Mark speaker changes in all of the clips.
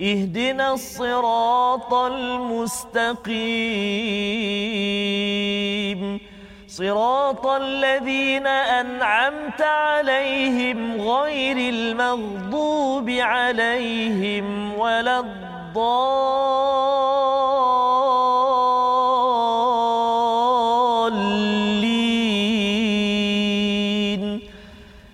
Speaker 1: اهدنا الصراط المستقيم. صراط الذين أنعمت عليهم غير المغضوب عليهم ولا الضالين.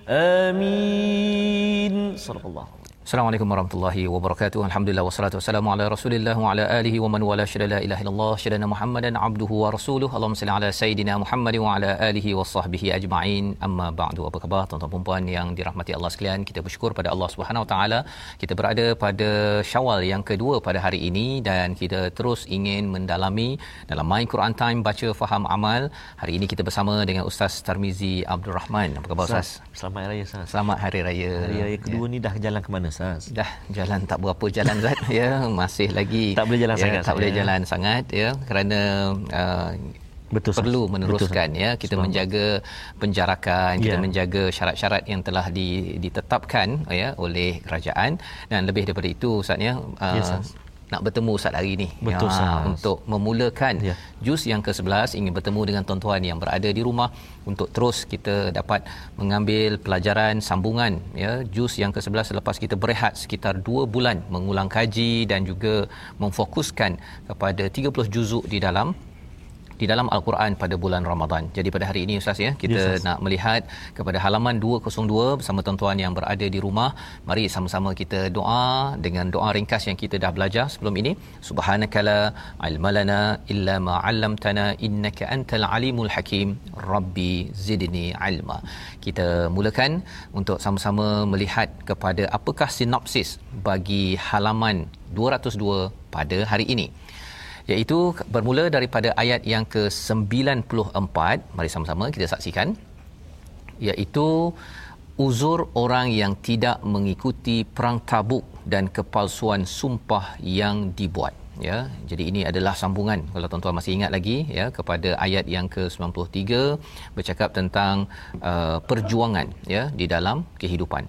Speaker 1: آمين. صدق الله.
Speaker 2: Assalamualaikum warahmatullahi wabarakatuh. Alhamdulillah wassalatu wassalamu ala Rasulillah wa ala alihi wa man wala syada la ilaha illallah syadana Muhammadan abduhu wa rasuluhu. Allahumma salli ala sayidina Muhammad wa ala alihi wa sahbihi ajma'in. Amma ba'du. Apa khabar tuan-tuan dan puan yang dirahmati Allah sekalian? Kita bersyukur pada Allah Subhanahu wa taala. Kita berada pada Syawal yang kedua pada hari ini dan kita terus ingin mendalami dalam My Quran Time baca faham amal. Hari ini kita bersama dengan Ustaz Tarmizi Abdul Rahman. Apa khabar Ustaz?
Speaker 1: Selamat hari raya Ustaz.
Speaker 2: Selamat hari raya.
Speaker 1: Hari raya kedua ya. ni dah jalan ke mana Ustaz?
Speaker 2: Dah jalan tak berapa jalan Zat ya masih lagi
Speaker 1: tak boleh jalan
Speaker 2: ya,
Speaker 1: sangat
Speaker 2: tak boleh ya. jalan sangat ya kerana uh, Betul, perlu meneruskan Betul, ya kita Sebab menjaga penjarakan yeah. kita ya. menjaga syarat-syarat yang telah ditetapkan ya oleh kerajaan dan lebih daripada itu Ustaz ya uh, yes, nak bertemu Ustaz hari ini
Speaker 1: Betul, ya,
Speaker 2: untuk memulakan ya. juz yang ke-11 ingin bertemu dengan tuan-tuan yang berada di rumah. Untuk terus kita dapat mengambil pelajaran sambungan ya juz yang ke-11 selepas kita berehat sekitar 2 bulan mengulang kaji dan juga memfokuskan kepada 30 juzuk di dalam di dalam al-Quran pada bulan Ramadan. Jadi pada hari ini ustaz ya, kita yes, nak melihat kepada halaman 202 bersama tuan-tuan yang berada di rumah. Mari sama-sama kita doa dengan doa ringkas yang kita dah belajar sebelum ini. Subhanakala ilmalana illa ma 'allamtana innaka antal alimul hakim. Rabbi zidni ilma. Kita mulakan untuk sama-sama melihat kepada apakah sinopsis bagi halaman 202 pada hari ini iaitu bermula daripada ayat yang ke-94. Mari sama-sama kita saksikan. Iaitu uzur orang yang tidak mengikuti perang tabuk dan kepalsuan sumpah yang dibuat. Ya jadi ini adalah sambungan. Kalau tuan-tuan masih ingat lagi ya kepada ayat yang ke-93 bercakap tentang uh, perjuangan ya di dalam kehidupan.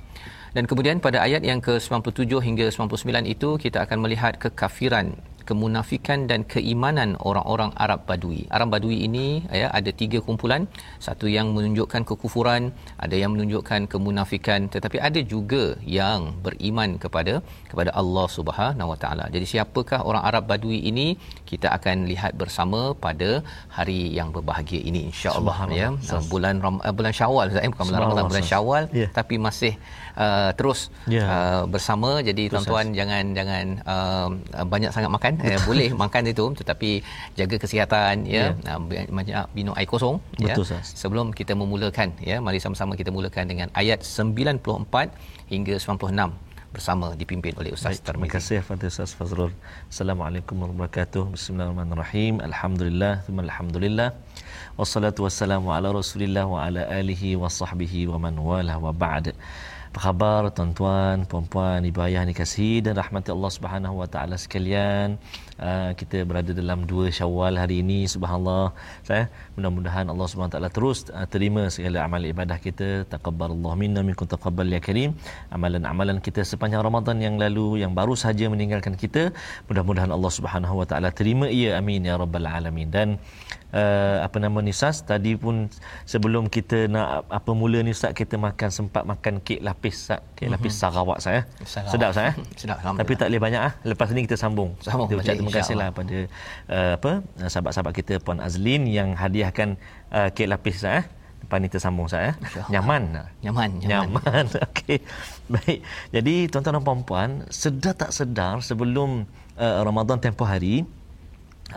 Speaker 2: Dan kemudian pada ayat yang ke-97 hingga 99 itu kita akan melihat kekafiran kemunafikan dan keimanan orang-orang Arab Badui. Arab Badui ini ya ada tiga kumpulan, satu yang menunjukkan kekufuran, ada yang menunjukkan kemunafikan tetapi ada juga yang beriman kepada kepada Allah Subhanahu Wa Taala. Jadi siapakah orang Arab Badui ini? Kita akan lihat bersama pada hari yang berbahagia ini insya-Allah ya. Bulan Ram, uh, bulan Syawal eh, bukan bulan Ramadan, bulan Syawal yeah. tapi masih uh, terus yeah. uh, bersama jadi tuan-tuan jangan jangan uh, banyak sangat makan kan eh, boleh makan itu tetapi jaga kesihatan ya yeah. uh, banyak minum air kosong
Speaker 1: ya. Betul,
Speaker 2: ya sahas. sebelum kita memulakan ya mari sama-sama kita mulakan dengan ayat 94 hingga 96 bersama dipimpin oleh Ustaz
Speaker 1: Baik, Terima kasih kepada Ustaz Fazrul. Assalamualaikum warahmatullahi wabarakatuh. Bismillahirrahmanirrahim. Alhamdulillah, thumma alhamdulillah. Wassalatu wassalamu ala Rasulillah wa ala alihi wa sahbihi wa man wala wa ba'd. Apa khabar tuan-tuan, puan-puan, ibu ayah dikasihi dan rahmati Allah Subhanahu wa taala sekalian. Uh, kita berada dalam dua Syawal hari ini subhanallah. Saya mudah-mudahan Allah Subhanahu wa taala terus uh, terima segala amal ibadah kita. Taqabbalallahu minna minkum taqabbal ya karim. Amalan-amalan kita sepanjang Ramadan yang lalu yang baru saja meninggalkan kita, mudah-mudahan Allah Subhanahu wa taala terima ia amin ya rabbal alamin. Dan uh, apa nama ni Ustaz tadi pun sebelum kita nak apa mula ni Ustaz kita makan sempat makan kek lapis Ustaz kek lapis mm-hmm. Sarawak saya
Speaker 2: Sarawak.
Speaker 1: sedap saya
Speaker 2: Sedap,
Speaker 1: tapi tak boleh banyak ah lepas ni kita sambung
Speaker 2: Sambung,
Speaker 1: kita ucap terima kasih lah pada uh, apa sahabat-sahabat kita Puan Azlin yang hadiahkan uh, kek lapis Ustaz eh Lepas ni tersambung saya.
Speaker 2: InsyaAllah.
Speaker 1: Nyaman.
Speaker 2: Nyaman, nyaman.
Speaker 1: Nyaman. Okey. Baik. Jadi tuan-tuan dan puan-puan, sedar tak sedar sebelum uh, Ramadan tempoh hari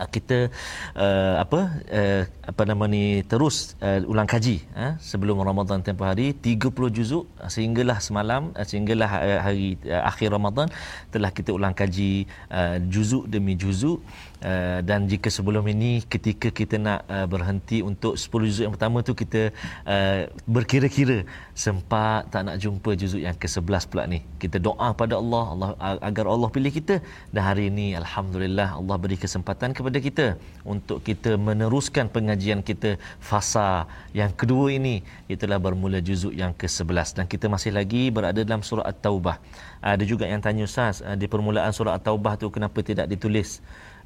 Speaker 1: kita uh, apa uh, apa nama ni terus uh, ulang kaji uh, sebelum Ramadan tempoh hari 30 juzuk uh, sehinggalah semalam uh, sehinggalah uh, hari uh, akhir Ramadan telah kita ulang kaji uh, juzuk demi juzuk Uh, dan jika sebelum ini ketika kita nak uh, berhenti untuk 10 juzuk yang pertama tu kita uh, berkira-kira sempat tak nak jumpa juzuk yang ke-11 pula ni. Kita doa pada Allah Allah agar Allah pilih kita. Dan hari ini alhamdulillah Allah beri kesempatan kepada kita untuk kita meneruskan pengajian kita fasa yang kedua ini. Itulah bermula juzuk yang ke-11 dan kita masih lagi berada dalam surah at-taubah. Ada juga yang tanya ustaz di permulaan surah at-taubah tu kenapa tidak ditulis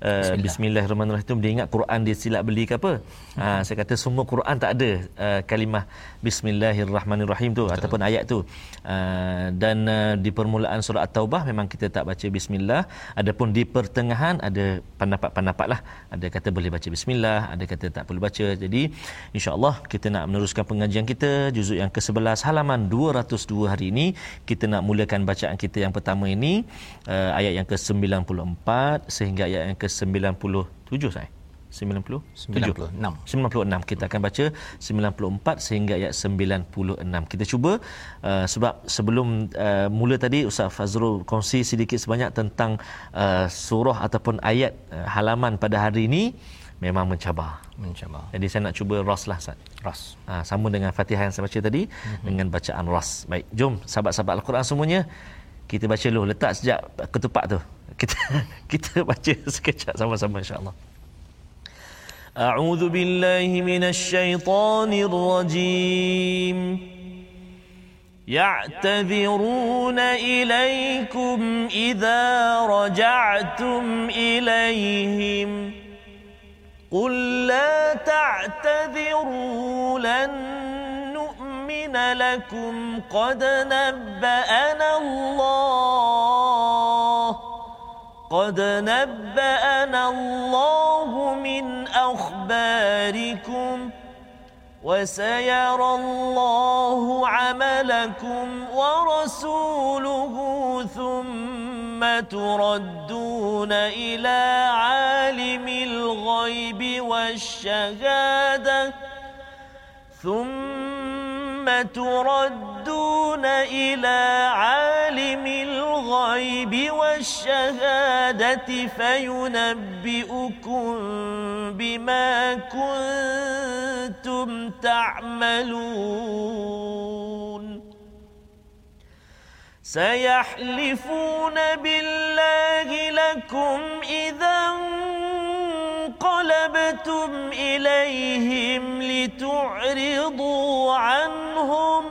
Speaker 1: Uh, Bismillah. Bismillahirrahmanirrahim. Dia ingat Quran dia silap beli ke apa? Ha, saya kata semua Quran tak ada uh, kalimah Bismillahirrahmanirrahim tu Betul. ataupun ayat tu. Uh, dan uh, di permulaan surah At-Taubah memang kita tak baca Bismillah. Adapun di pertengahan ada pendapat-pendapat lah. Ada kata boleh baca Bismillah ada kata tak perlu baca. Jadi insyaAllah kita nak meneruskan pengajian kita juzuk yang ke-11 halaman 202 hari ini. Kita nak mulakan bacaan kita yang pertama ini uh, ayat yang ke-94 sehingga ayat yang ke-97 saya 90
Speaker 2: 96.
Speaker 1: 96 kita akan baca 94 sehingga ayat 96 kita cuba uh, sebab sebelum uh, mula tadi Ustaz Fazrul kongsi sedikit sebanyak tentang uh, surah ataupun ayat uh, halaman pada hari ini memang mencabar.
Speaker 2: Mencabar.
Speaker 1: Jadi saya nak cuba ras lah Ustaz.
Speaker 2: Ras.
Speaker 1: Uh, sama dengan Fatihah yang saya baca tadi mm-hmm. dengan bacaan ras. Baik jom sahabat-sahabat Al-Quran semuanya kita baca dulu letak sejak ketupat tu kita kita baca sekejap sama-sama insya-Allah أعوذ بالله من الشيطان الرجيم يعتذرون إليكم إذا رجعتم إليهم قل لا تعتذروا لن نؤمن لكم قد نبأنا الله قد نبأنا الله من أخباركم وسيرى الله عملكم ورسوله ثم تردون إلى عالم الغيب والشهادة ثم تردون إلى عالم الغيب والشهادة فينبئكم بما كنتم تعملون. سيحلفون بالله لكم إذا انقلبتم إليهم لتعرضوا عنهم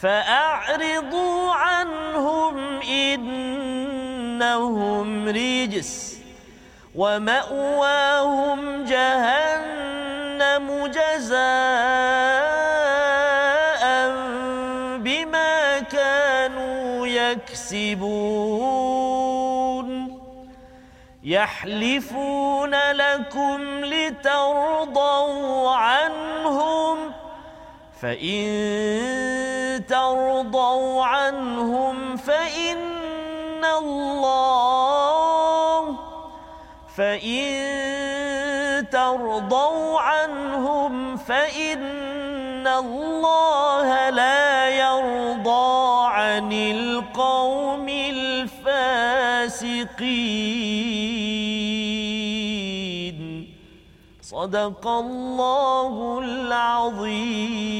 Speaker 1: فأعرضوا عنهم إنهم رجس. ومأواهم جهنم جزاء بما كانوا يكسبون. يحلفون لكم لترضوا عنهم فإن ترضوا عنهم فإن الله فإن ترضوا عنهم فإن الله لا يرضى عن القوم صدق الله العظيم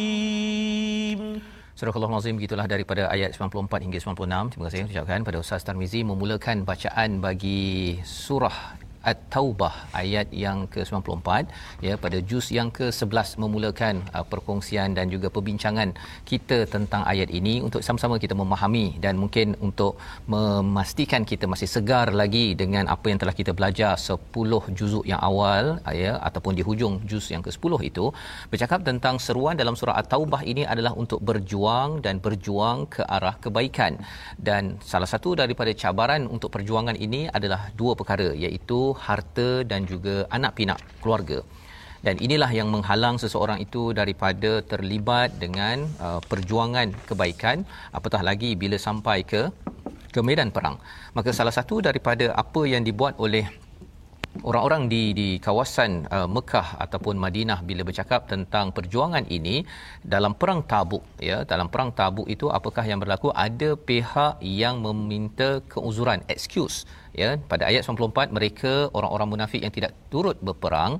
Speaker 2: Surah Al-Azim gitulah daripada ayat 94 hingga 96. Terima kasih ucapkan pada Ustaz Tarmizi memulakan bacaan bagi surah At-Taubah ayat yang ke-94 ya pada juz yang ke-11 memulakan uh, perkongsian dan juga perbincangan kita tentang ayat ini untuk sama-sama kita memahami dan mungkin untuk memastikan kita masih segar lagi dengan apa yang telah kita belajar 10 juzuk yang awal uh, ya ataupun di hujung juz yang ke-10 itu bercakap tentang seruan dalam surah At-Taubah ini adalah untuk berjuang dan berjuang ke arah kebaikan. Dan salah satu daripada cabaran untuk perjuangan ini adalah dua perkara iaitu harta dan juga anak pinak keluarga. Dan inilah yang menghalang seseorang itu daripada terlibat dengan uh, perjuangan kebaikan apatah lagi bila sampai ke ke medan perang. Maka salah satu daripada apa yang dibuat oleh orang-orang di di kawasan uh, Mekah ataupun Madinah bila bercakap tentang perjuangan ini dalam perang Tabuk ya dalam perang Tabuk itu apakah yang berlaku? Ada pihak yang meminta keuzuran excuse ya pada ayat 94 mereka orang-orang munafik yang tidak turut berperang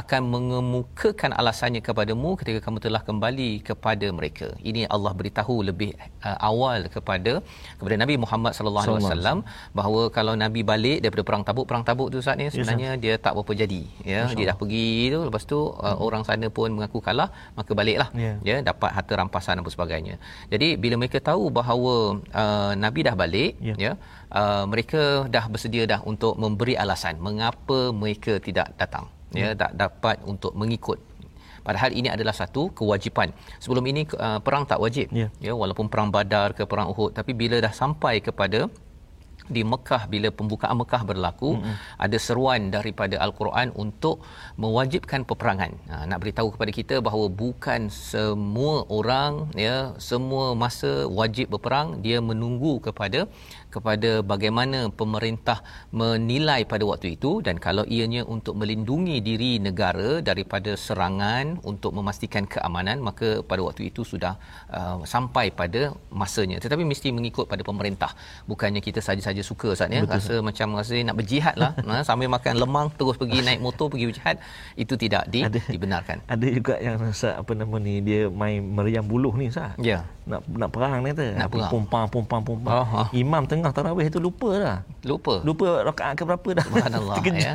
Speaker 2: akan mengemukakan alasannya kepadamu ketika kamu telah kembali kepada mereka ini Allah beritahu lebih uh, awal kepada kepada Nabi Muhammad sallallahu alaihi wasallam bahawa kalau Nabi balik daripada perang Tabuk perang Tabuk tu saat ni sebenarnya yes, dia tak berapa jadi ya dia dah pergi tu lepas tu uh, hmm. orang sana pun mengaku kalah maka baliklah yeah. ya dapat harta rampasan dan sebagainya jadi bila mereka tahu bahawa uh, Nabi dah balik yeah. ya uh, mereka dah bersedia dah untuk memberi alasan mengapa mereka tidak datang ya hmm. tak dapat untuk mengikut padahal ini adalah satu kewajipan sebelum ini uh, perang tak wajib yeah. ya walaupun perang badar ke perang uhud tapi bila dah sampai kepada di Mekah bila pembukaan Mekah berlaku mm-hmm. ada seruan daripada al-Quran untuk mewajibkan peperangan. Ha, nak beritahu kepada kita bahawa bukan semua orang ya semua masa wajib berperang dia menunggu kepada kepada bagaimana pemerintah menilai pada waktu itu dan kalau ianya untuk melindungi diri negara daripada serangan untuk memastikan keamanan maka pada waktu itu sudah uh, sampai pada masanya. Tetapi mesti mengikut pada pemerintah. Bukannya kita saja-saja suka saat ya? Rasa sah. macam rasa nak berjihad lah. Ha, sambil makan lemang terus pergi naik motor pergi berjihad itu tidak di, ada, dibenarkan.
Speaker 1: ada juga yang rasa apa nama ni dia main meriam buluh ni sah
Speaker 2: ya.
Speaker 1: Nak nak perang ni tu.
Speaker 2: Nak perang.
Speaker 1: pumpang pumpang pumpang oh, oh. imam tengah tengah tarawih itu lupa dah.
Speaker 2: Lupa.
Speaker 1: Lupa rakaat ke berapa dah.
Speaker 2: Subhanallah ya.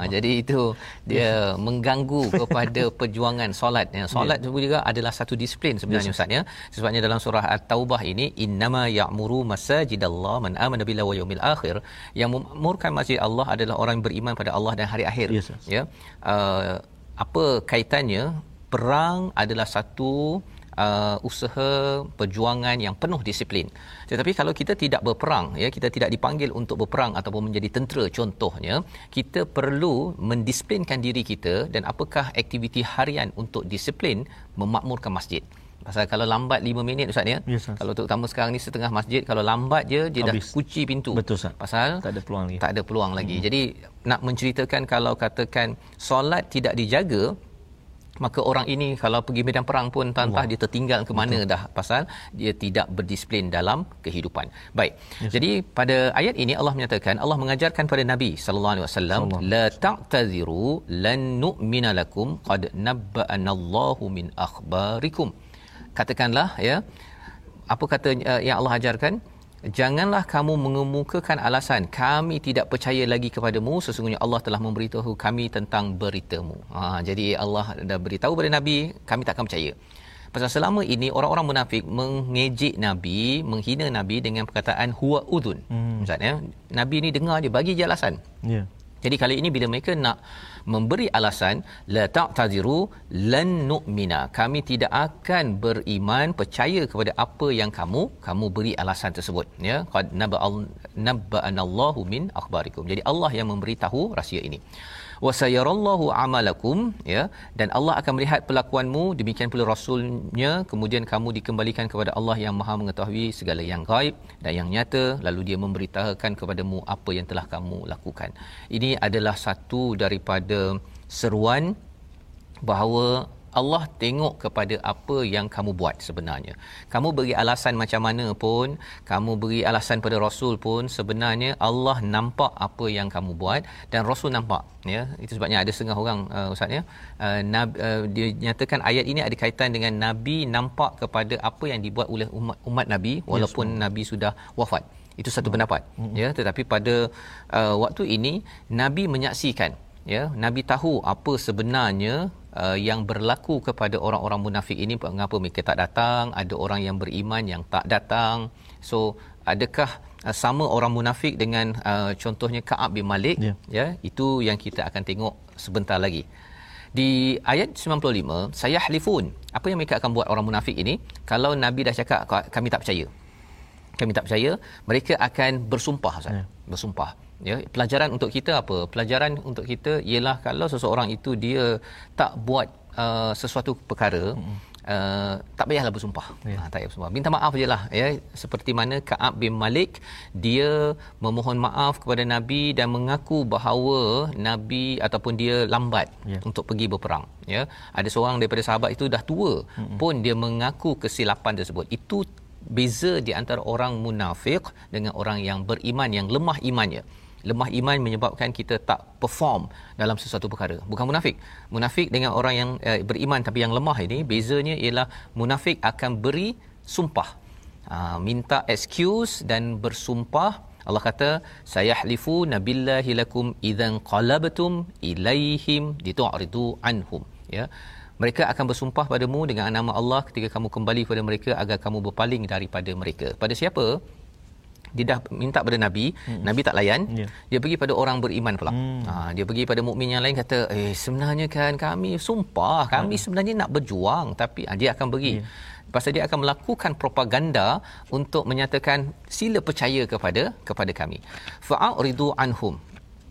Speaker 2: Ha, jadi itu dia mengganggu kepada perjuangan solat. Ya, solat yeah. juga adalah satu disiplin sebenarnya yes. Ustaz ya. Sebabnya dalam surah At-Taubah ini innama ya'muru masajidallah man amana billahi wa yawmil akhir yang memurkan masjid Allah adalah orang yang beriman pada Allah dan hari akhir. Yes, ya. Uh, apa kaitannya perang adalah satu uh, usaha perjuangan yang penuh disiplin. Tetapi kalau kita tidak berperang, ya kita tidak dipanggil untuk berperang ataupun menjadi tentera contohnya, kita perlu mendisiplinkan diri kita dan apakah aktiviti harian untuk disiplin memakmurkan masjid. Pasal kalau lambat 5 minit Ustaz ya. Yes, kalau terutama sekarang ni setengah masjid kalau lambat je dia Habis. dah kunci pintu.
Speaker 1: Betul Ustaz.
Speaker 2: Pasal
Speaker 1: tak ada peluang lagi.
Speaker 2: Tak ada peluang lagi. Hmm. Jadi nak menceritakan kalau katakan solat tidak dijaga maka orang ini kalau pergi medan perang pun tantah dia tertinggal ke mana dah pasal dia tidak berdisiplin dalam kehidupan. Baik. Yes. Jadi pada ayat ini Allah menyatakan Allah mengajarkan pada Nabi sallallahu alaihi wasallam la ta'taziru lan nu'mina lakum qad nabba'anallahu min akhbarikum. Katakanlah ya apa kata uh, yang Allah ajarkan Janganlah kamu mengemukakan alasan kami tidak percaya lagi kepadamu sesungguhnya Allah telah memberitahu kami tentang beritamu. Ha, jadi Allah dah beritahu kepada Nabi kami tak akan percaya. Pasal selama ini orang-orang munafik mengejek Nabi, menghina Nabi dengan perkataan huwa udhun. Hmm. Maksudnya Nabi ni dengar dia bagi je alasan. Ya. Yeah. Jadi kali ini bila mereka nak memberi alasan la ta'taziru lan nu'mina. Kami tidak akan beriman percaya kepada apa yang kamu kamu beri alasan tersebut ya. Qad nabba'anallahu min akhbarikum. Jadi Allah yang memberitahu rahsia ini wa sayarallahu amalakum ya dan Allah akan melihat pelakuanmu demikian pula rasulnya kemudian kamu dikembalikan kepada Allah yang Maha mengetahui segala yang gaib dan yang nyata lalu dia memberitahukan kepadamu apa yang telah kamu lakukan. Ini adalah satu daripada seruan bahawa Allah tengok kepada apa yang kamu buat sebenarnya. Kamu beri alasan macam mana pun, kamu beri alasan pada Rasul pun sebenarnya Allah nampak apa yang kamu buat dan Rasul nampak ya. Itu sebabnya ada setengah orang uh, ustaz ya. Uh, Nabi, uh, dia nyatakan ayat ini ada kaitan dengan Nabi nampak kepada apa yang dibuat oleh umat, umat Nabi walaupun yes, Nabi sudah wafat itu satu pendapat ya tetapi pada uh, waktu ini nabi menyaksikan ya nabi tahu apa sebenarnya uh, yang berlaku kepada orang-orang munafik ini mengapa mereka tak datang? Ada orang yang beriman yang tak datang. So adakah uh, sama orang munafik dengan uh, contohnya Ka'ab bin Malik?
Speaker 1: Ya.
Speaker 2: ya itu yang kita akan tengok sebentar lagi. Di ayat 95 saya halifun apa yang mereka akan buat orang munafik ini? Kalau nabi dah cakap kami tak percaya. Kami tak percaya mereka akan bersumpah Ustaz. Ya. bersumpah ya pelajaran untuk kita apa pelajaran untuk kita ialah kalau seseorang itu dia tak buat uh, sesuatu perkara hmm. Uh, tak payahlah bersumpah. Ya. Ha, tak payah bersumpah. Minta maaf je lah. Ya. Seperti mana Ka'ab bin Malik, dia memohon maaf kepada Nabi dan mengaku bahawa Nabi ataupun dia lambat ya. untuk pergi berperang. Ya. Ada seorang daripada sahabat itu dah tua hmm. pun dia mengaku kesilapan tersebut. Itu beza di antara orang munafik dengan orang yang beriman yang lemah imannya lemah iman menyebabkan kita tak perform dalam sesuatu perkara. Bukan munafik. Munafik dengan orang yang eh, beriman tapi yang lemah ini bezanya ialah munafik akan beri sumpah. Ha, minta excuse dan bersumpah. Allah kata sayahlifu nabillahi lakum idzan qalabtum ilaihim ditu'ridu anhum. Ya. Mereka akan bersumpah padamu dengan nama Allah ketika kamu kembali kepada mereka agar kamu berpaling daripada mereka. Pada siapa? Dia dah minta pada Nabi, hmm. Nabi tak layan. Yeah. Dia pergi pada orang beriman pula. Hmm. Ha, dia pergi pada mukmin yang lain kata, "Eh, sebenarnya kan kami sumpah, kami hmm. sebenarnya nak berjuang, tapi ha, dia akan pergi." Yeah. Pasal dia akan melakukan propaganda untuk menyatakan sila percaya kepada kepada kami. Fa'uridu anhum.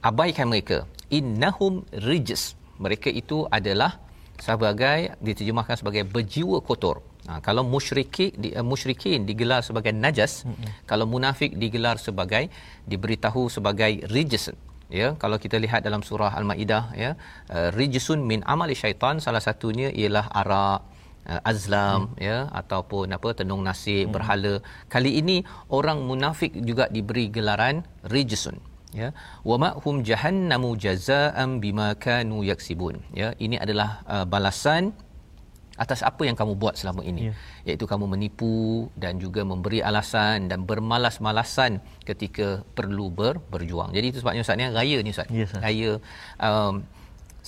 Speaker 2: Abaikan mereka. Innahum rijs. Mereka itu adalah sebagai diterjemahkan sebagai berjiwa kotor. Ha, kalau musyrikin di, uh, musyrikin digelar sebagai najas, mm-hmm. kalau munafik digelar sebagai diberitahu sebagai rijis. Ya, kalau kita lihat dalam surah Al-Maidah ya, uh, rijsun min amali syaitan salah satunya ialah arak uh, azlam hmm. ya ataupun apa tenung nasi hmm. berhala kali ini orang munafik juga diberi gelaran rijsun ya wa ma'hum jahannamu jazaa'an bima kanu yaksibun ya ini adalah uh, balasan atas apa yang kamu buat selama ini. Ya. iaitu kamu menipu dan juga memberi alasan dan bermalas-malasan ketika perlu ber, berjuang. Jadi itu sebabnya ustaz ni raya ni ustaz.
Speaker 1: Yes,
Speaker 2: raya um,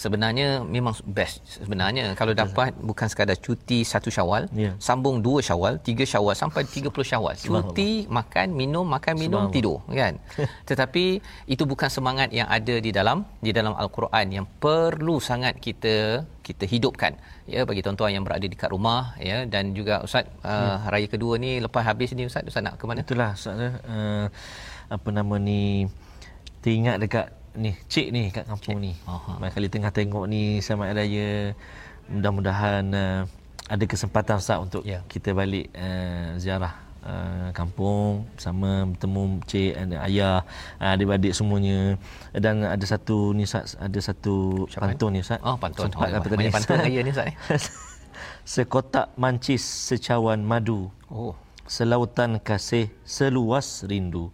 Speaker 2: sebenarnya memang best. Sebenarnya kalau dapat yes. bukan sekadar cuti satu syawal yeah. sambung dua syawal tiga syawal sampai 30 syawal. Cuti makan minum makan minum tidur kan? Tetapi itu bukan semangat yang ada di dalam di dalam al-Quran yang perlu sangat kita kita hidupkan. Ya bagi tuan-tuan yang berada di kat rumah ya dan juga ustaz uh, ya. raya kedua ni lepas habis ni ustaz ustaz nak ke mana?
Speaker 1: Itulah ustaz uh, apa nama ni teringat dekat ni cik ni kat kampung cik. ni. Aha. kali tengah tengok ni sama raya mudah-mudahan uh, ada kesempatan Ustaz untuk yeah. kita balik uh, ziarah uh, kampung sama bertemu cik dan ayah uh, adik-adik semuanya dan ada satu ni Ustaz ada satu Siapa pantun ni Ustaz.
Speaker 2: Oh pantun. Sempat oh, apa tadi? Pantun raya ni Ustaz.
Speaker 1: Sekotak mancis secawan madu. Oh. Selautan kasih seluas rindu.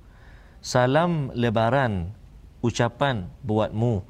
Speaker 1: Salam lebaran ucapan buatmu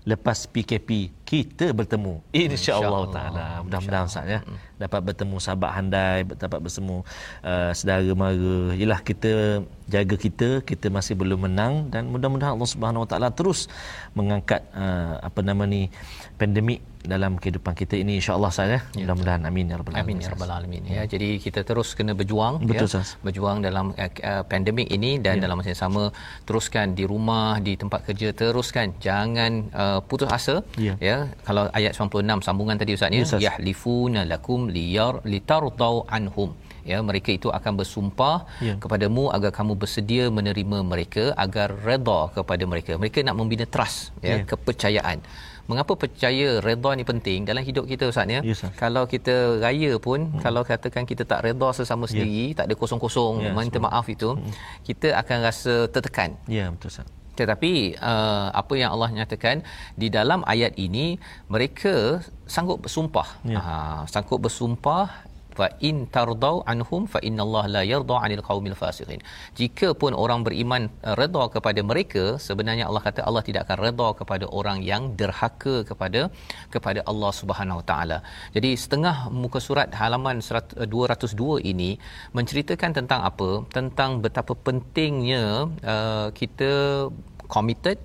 Speaker 1: lepas PKP kita bertemu. insya-Allah insya taala. Mudah-mudahan ustaz ya. Hmm. dapat bertemu sahabat handai dapat bertemu uh, saudara mara. Yalah kita jaga kita kita masih belum menang dan mudah-mudahan Allah Subhanahu Wa taala terus mengangkat uh, apa nama ni pandemik dalam kehidupan kita ini insyaallah saya ya. mudah-mudahan. Amin ya rabbal
Speaker 2: alamin amin ya rabbal alamin ya. Jadi kita terus kena berjuang
Speaker 1: Betul,
Speaker 2: ya sas. berjuang dalam uh, uh, pandemik ini dan ya. dalam masa yang sama teruskan di rumah di tempat kerja teruskan. Jangan uh, putus asa ya. ya. Kalau ayat 96 sambungan tadi ustaz ya. Yahlifuna lakum liyar litardau anhum. Ya mereka itu akan bersumpah ya. kepadamu agar kamu bersedia menerima mereka agar redha kepada mereka. Mereka nak membina trust ya, ya. kepercayaan mengapa percaya redha ni penting dalam hidup kita ustaz ya yes, kalau kita raya pun hmm. kalau katakan kita tak redha sesama ya. sendiri tak ada kosong-kosong yeah, minta semua. maaf itu hmm. kita akan rasa tertekan
Speaker 1: ya yeah, betul ustaz
Speaker 2: tetapi uh, apa yang Allah nyatakan di dalam ayat ini mereka sanggup bersumpah yeah. uh, sanggup bersumpah fa in tardau anhum fa innallaha la yarda 'anil qaumil fasiqin. Jika pun orang beriman uh, redha kepada mereka sebenarnya Allah kata Allah tidak akan redha kepada orang yang derhaka kepada kepada Allah Subhanahu Wa taala. Jadi setengah muka surat halaman 202 ini menceritakan tentang apa? Tentang betapa pentingnya uh, kita committed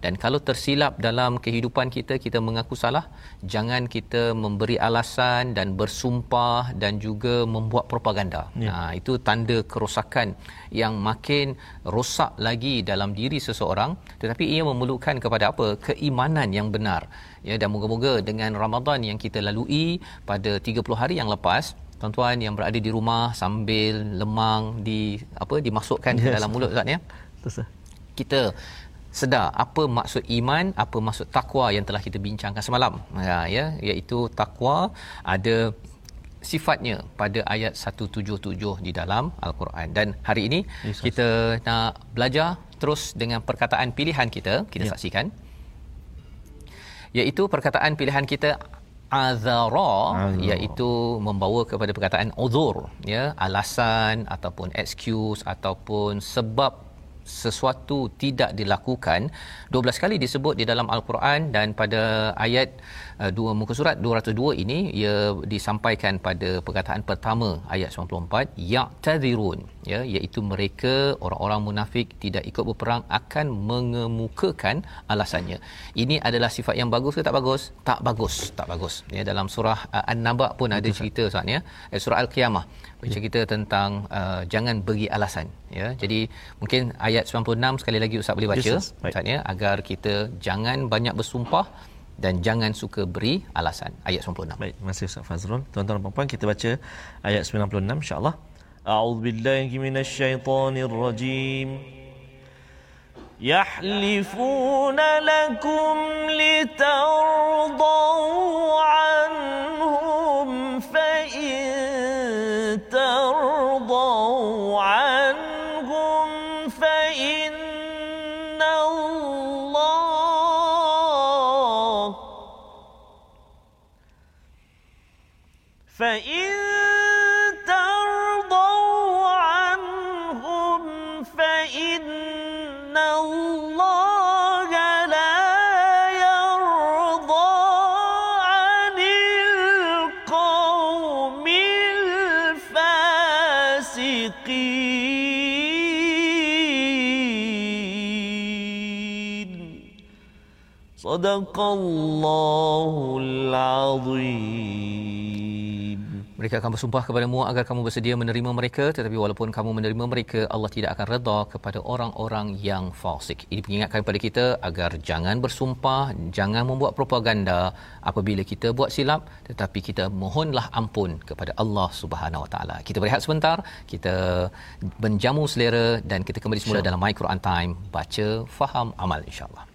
Speaker 2: dan kalau tersilap dalam kehidupan kita kita mengaku salah jangan kita memberi alasan dan bersumpah dan juga membuat propaganda. Ya. ha itu tanda kerosakan yang makin rosak lagi dalam diri seseorang. Tetapi ia memerlukan kepada apa? Keimanan yang benar. Ya dan moga-moga dengan Ramadan yang kita lalui pada 30 hari yang lepas tuan-tuan yang berada di rumah sambil lemang di apa dimasukkan yes. ke dalam mulut Ustaz ya. Kita sedar apa maksud iman apa maksud takwa yang telah kita bincangkan semalam? Ya ya iaitu takwa ada sifatnya pada ayat 177 di dalam al-Quran. Dan hari ini yes, kita nak belajar terus dengan perkataan pilihan kita kita ya. saksikan. Iaitu perkataan pilihan kita azara. iaitu membawa kepada perkataan uzur ya alasan ataupun excuse ataupun sebab sesuatu tidak dilakukan 12 kali disebut di dalam al-Quran dan pada ayat uh, dua muka surat 202 ini ia disampaikan pada perkataan pertama ayat 94 ya'tadhirun ya iaitu mereka orang-orang munafik tidak ikut berperang akan mengemukakan alasannya. Ini adalah sifat yang bagus ke tak bagus? Tak bagus tak bagus. Ya dalam surah uh, an-naba pun ada cerita saatnya eh, surah al-qiyamah. Bercerita tentang uh, jangan bagi alasan ya. Jadi mungkin ayat 96 sekali lagi ustaz boleh baca ustaz ya agar kita jangan banyak bersumpah dan jangan suka beri alasan ayat 96
Speaker 1: baik terima kasih ustaz Fazrul tuan-tuan dan puan kita baca ayat 96 insyaallah a'udzubillahi minasyaitonirrajim يحلفون لكم لترضوا عنهم فإن صدق الله العظيم
Speaker 2: Mereka akan bersumpah kepadamu agar kamu bersedia menerima mereka tetapi walaupun kamu menerima mereka Allah tidak akan redha kepada orang-orang yang fasik. Ini pengingatkan kepada kita agar jangan bersumpah, jangan membuat propaganda apabila kita buat silap tetapi kita mohonlah ampun kepada Allah Subhanahu Wa Taala. Kita berehat sebentar, kita menjamu selera dan kita kembali semula dalam My Quran Time baca faham amal insya-Allah.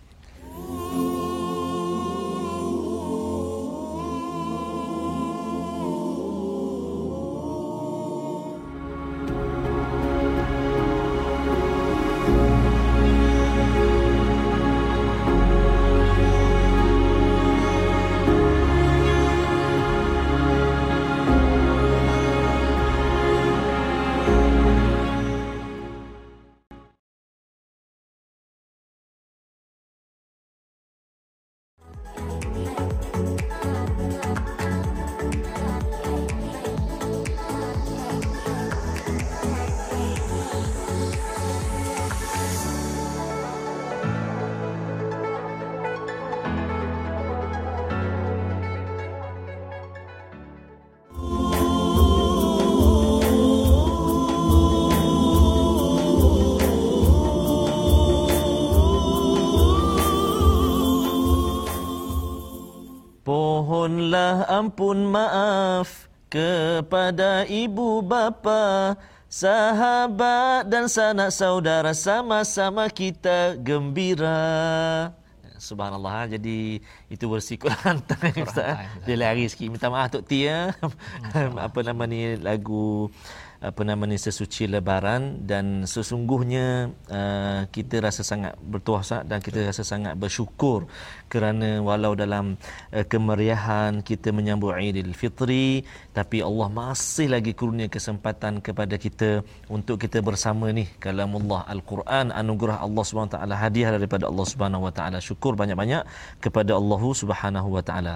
Speaker 1: Pohonlah ampun maaf kepada ibu bapa, sahabat dan sanak saudara sama-sama kita gembira. Subhanallah. ha. Jadi itu versi Quran time Ustaz. Dia lari sikit. Minta maaf Tok Tia. Apa nama ni lagu apa nama ni sesuci lebaran dan sesungguhnya uh, kita rasa sangat bertuah dan kita rasa sangat bersyukur kerana walau dalam uh, kemeriahan kita menyambut Aidil Fitri tapi Allah masih lagi kurnia kesempatan kepada kita untuk kita bersama ni. Kalamullah al-Quran anugerah Allah Subhanahu taala hadiah daripada Allah Subhanahu wa taala. Syukur banyak-banyak kepada Allah Subhanahu wa taala.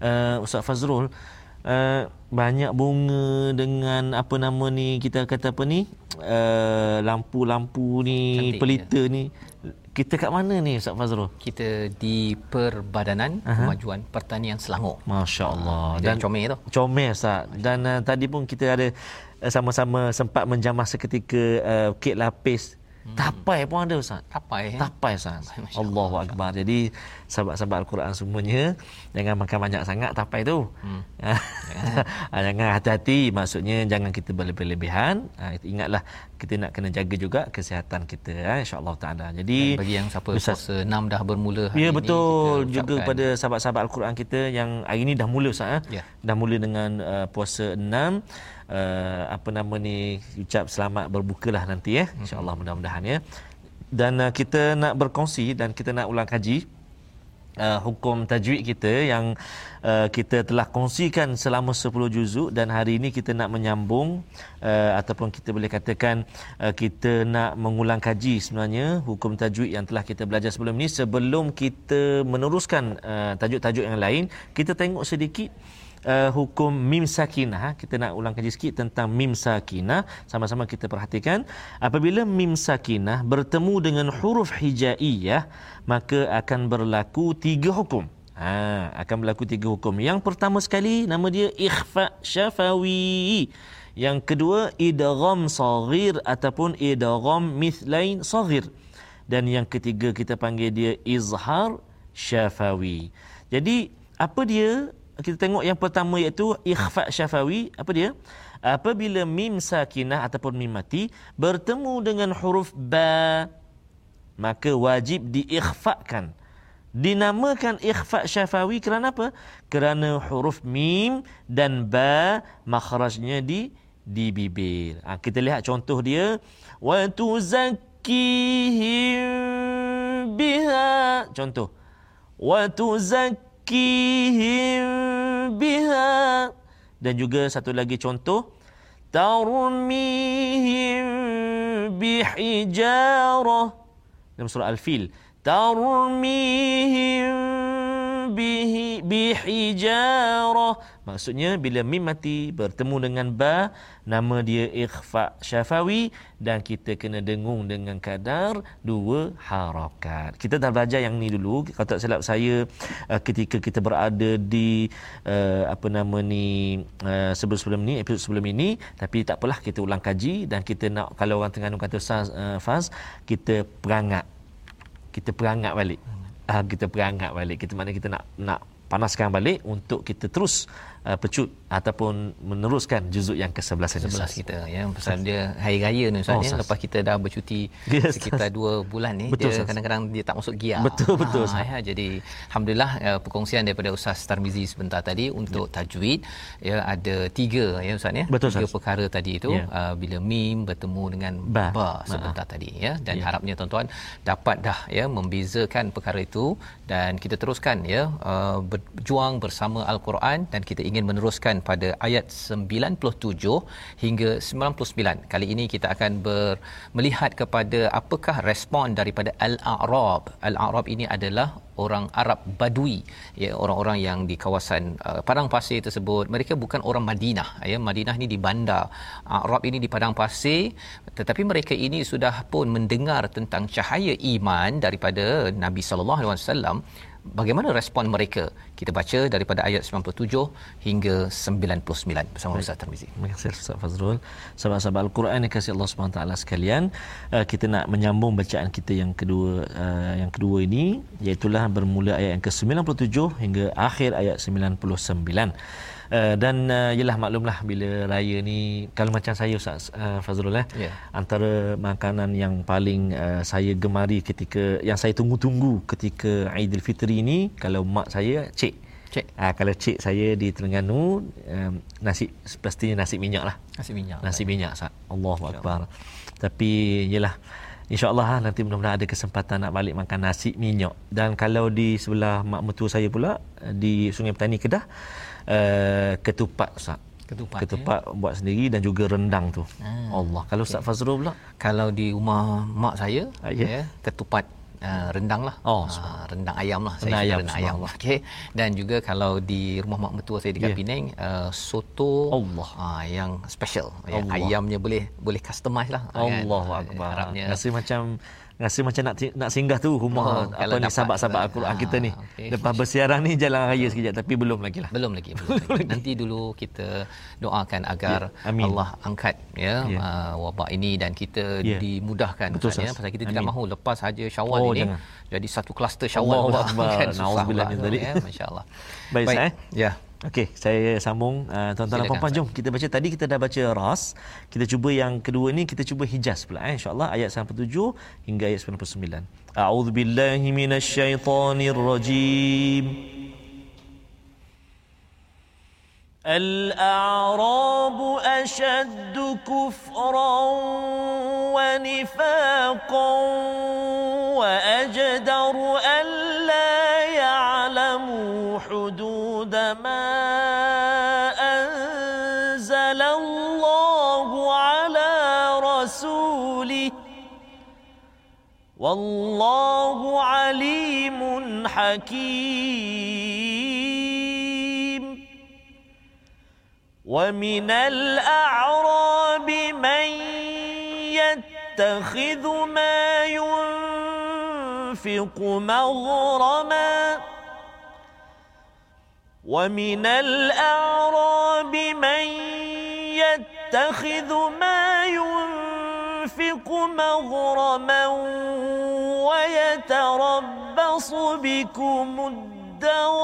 Speaker 1: Uh, Ustaz Fazrul uh, banyak bunga dengan apa nama ni kita kata apa ni uh, lampu-lampu ni Cantik, pelita ya. ni kita kat mana ni Ustaz Fazrul?
Speaker 2: Kita di Perbadanan Aha. Kemajuan Pertanian Selangor.
Speaker 1: Masya-Allah.
Speaker 2: Ah, dan comel tu.
Speaker 1: Comel Ustaz. Dan uh, tadi pun kita ada uh, sama-sama sempat menjamah seketika uh, kek lapis. Tapai pun ada Ustaz.
Speaker 2: Tapai.
Speaker 1: Ya? Tapai Ustaz. Allahu Akbar. Jadi sahabat-sahabat Al-Quran semuanya jangan makan banyak sangat tapai tu. Hmm. Ah, jangan hati-hati maksudnya jangan kita berlebih-lebihan. Ha, ingatlah kita nak kena jaga juga kesihatan kita ha, insya-Allah taala. Jadi
Speaker 2: Dan bagi yang siapa Ustaz, puasa 6 dah bermula
Speaker 1: hari ya, ini. Ya betul juga kepada sahabat-sahabat Al-Quran kita yang hari ini dah mula Ustaz. Ya. Dah mula dengan uh, puasa 6 uh, apa nama ni ucap selamat berbukalah nanti ya hmm. insyaallah mudah-mudahan ya. Dan uh, kita nak berkongsi dan kita nak ulang kaji uh, hukum tajwid kita yang uh, kita telah kongsikan selama 10 juzuk dan hari ini kita nak menyambung uh, ataupun kita boleh katakan uh, kita nak mengulang kaji sebenarnya hukum tajwid yang telah kita belajar sebelum ini sebelum kita meneruskan uh, tajuk-tajuk yang lain. Kita tengok sedikit uh, hukum mim sakinah. Ha? kita nak ulang kaji sikit tentang mim sakinah. Sama-sama kita perhatikan. Apabila mim sakinah bertemu dengan huruf hijaiyah maka akan berlaku tiga hukum. Ha akan berlaku tiga hukum. Yang pertama sekali nama dia ikhfa syafawi. Yang kedua idgham saghir ataupun idgham mithlain saghir. Dan yang ketiga kita panggil dia izhar syafawi. Jadi apa dia kita tengok yang pertama iaitu ikhfa syafawi. Apa dia? Apabila mim sakinah ataupun mim mati bertemu dengan huruf ba maka wajib diikhfakan. Dinamakan ikhfa syafawi kerana apa? Kerana huruf mim dan ba makhrajnya di di bibir ha, kita lihat contoh dia. Wa tuzakkihim biha. Contoh. Wa tuzakkihim tuzakkihim biha. Dan juga satu lagi contoh tarmihim bihijarah. Dalam surah al-fil tarmihim bihi bihijarah. Maksudnya bila mim mati bertemu dengan ba nama dia ikhfa syafawi dan kita kena dengung dengan kadar dua harakat. Kita dah belajar yang ni dulu. Kalau tak silap saya uh, ketika kita berada di uh, apa nama ni uh, sebelum-sebelum ni episod sebelum ini tapi tak apalah kita ulang kaji dan kita nak kalau orang Terengganu kata faz kita perangat. Kita perangat balik uh, kita perangat balik. Kita mana kita nak nak panaskan balik untuk kita terus uh, pecut ataupun meneruskan juzuk yang ke-11
Speaker 2: ini 11 kita ya. Pasal dia hari raya ni ustaz oh, ya. Lepas kita dah bercuti yes, sekitar 2 bulan ni betul, dia kadang-kadang dia tak masuk gear.
Speaker 1: Betul betul
Speaker 2: ha, ya. Jadi alhamdulillah uh, perkongsian daripada ustaz Tarmizi sebentar tadi untuk ya. tajwid ya ada tiga ya ustaz ya.
Speaker 1: Betul,
Speaker 2: tiga perkara tadi itu ya. uh, bila mim bertemu dengan ba, ba sebentar ba. tadi ya. Dan ya. harapnya tuan-tuan dapat dah ya membezakan perkara itu. Dan kita teruskan ya uh, berjuang bersama al-Quran dan kita ingin meneruskan pada ayat 97 hingga 99. Kali ini kita akan ber, melihat kepada apakah respon daripada Al-A'rab. Al-A'rab ini adalah orang Arab Badui ya orang-orang yang di kawasan uh, padang pasir tersebut. Mereka bukan orang Madinah ya. Madinah ni di bandar. Arab ini di padang pasir. Tetapi mereka ini sudah pun mendengar tentang cahaya iman daripada Nabi sallallahu alaihi wasallam. Bagaimana respon mereka kita baca daripada ayat 97 hingga 99 bersama Baik. Ustaz Tarmizi
Speaker 1: terima kasih Ustaz Fazrul sahabat-sahabat Al-Quran yang kasih Allah SWT sekalian uh, kita nak menyambung bacaan kita yang kedua uh, yang kedua ini iaitu bermula ayat yang ke-97 hingga akhir ayat 99 Uh, dan uh, yelah maklumlah bila raya ni kalau macam saya Ustaz uh, Fazrul eh yeah. antara makanan yang paling uh, saya gemari ketika yang saya tunggu-tunggu ketika Aidilfitri ni kalau mak saya cik
Speaker 2: Cik.
Speaker 1: Ah kalau cik saya di Terengganu um, nasi pastinya nasi minyak lah.
Speaker 2: Nasi minyak.
Speaker 1: Nasi minyak Sat. Allahu akbar. Tapi yalah InsyaAllah ha, nanti mudah-mudahan ada kesempatan nak balik makan nasi minyak. Dan kalau di sebelah mak mertua saya pula, di Sungai Petani Kedah, uh, ketupat Ustaz.
Speaker 2: Ketupat,
Speaker 1: ketupat ya? buat sendiri dan juga rendang tu.
Speaker 2: Ah,
Speaker 1: Allah. Kalau Ustaz okay. Fazrul pula?
Speaker 2: Kalau di rumah mak saya,
Speaker 1: Ah, ya.
Speaker 2: ya, ketupat uh, rendang lah.
Speaker 1: Oh,
Speaker 2: uh, rendang ayam lah.
Speaker 1: Rendang
Speaker 2: saya
Speaker 1: ayam,
Speaker 2: rendang ayam lah. Okay. Dan juga kalau di rumah mak mertua saya dekat
Speaker 1: Ya.
Speaker 2: Penang, uh, soto
Speaker 1: Allah.
Speaker 2: Uh, yang special. Yang
Speaker 1: Allah.
Speaker 2: ayamnya boleh boleh customize lah. kan.
Speaker 1: Allahu
Speaker 2: Ah,
Speaker 1: akbar.
Speaker 2: Harapnya
Speaker 1: Rasa macam rasa macam nak nak singgah tu rumah
Speaker 2: Oh,
Speaker 1: apa ni sahabat-sahabat Al-Quran
Speaker 2: Ah,
Speaker 1: kita ni.
Speaker 2: okey.
Speaker 1: Lepas bersiaran ni jalan raya sekejap tapi belum lagi lah.
Speaker 2: Belum lagi, belum lagi. Nanti dulu kita doakan agar
Speaker 1: Ya, amin.
Speaker 2: Allah angkat ya,
Speaker 1: Ya.
Speaker 2: uh, wabak ini dan kita
Speaker 1: Ya.
Speaker 2: dimudahkan
Speaker 1: Betul,
Speaker 2: Ustaz, ya pasal kita tidak
Speaker 1: Amin.
Speaker 2: mahu lepas saja Syawal
Speaker 1: Oh,
Speaker 2: ini
Speaker 1: jangan.
Speaker 2: jadi satu kluster Syawal
Speaker 1: Allahu
Speaker 2: pula
Speaker 1: Akbar.
Speaker 2: kan susah
Speaker 1: Nauzubillah min dzalik.
Speaker 2: ya masya-Allah.
Speaker 1: Baik, Ustaz, eh?
Speaker 2: Ya.
Speaker 1: Okey, saya sambung uh, tuan-tuan dan
Speaker 2: Silakan,
Speaker 1: puan-puan
Speaker 2: Ustaz.
Speaker 1: jom kita baca tadi kita dah baca ras. Kita cuba yang kedua ni kita cuba Hijaz pula eh insya-Allah ayat 97 hingga ayat 99. A'udzubillahi minasyaitonirrajim. الأعراب أشد كفرا ونفاقا وأجدر ألا والله عليم حكيم. ومن الأعراب من يتخذ ما ينفق مغرما. ومن الأعراب من يتخذ ما ينفق مغرما ويتربص بكم الدوائر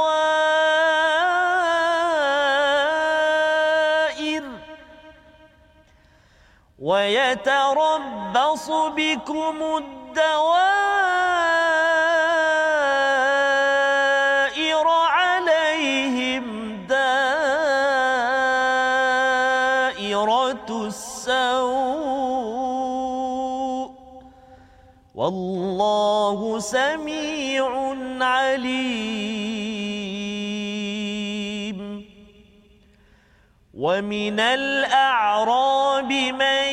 Speaker 1: ويتربص بكم الدوائر عليهم دائرة السوء والله سميع عليم. ومن الأعراب من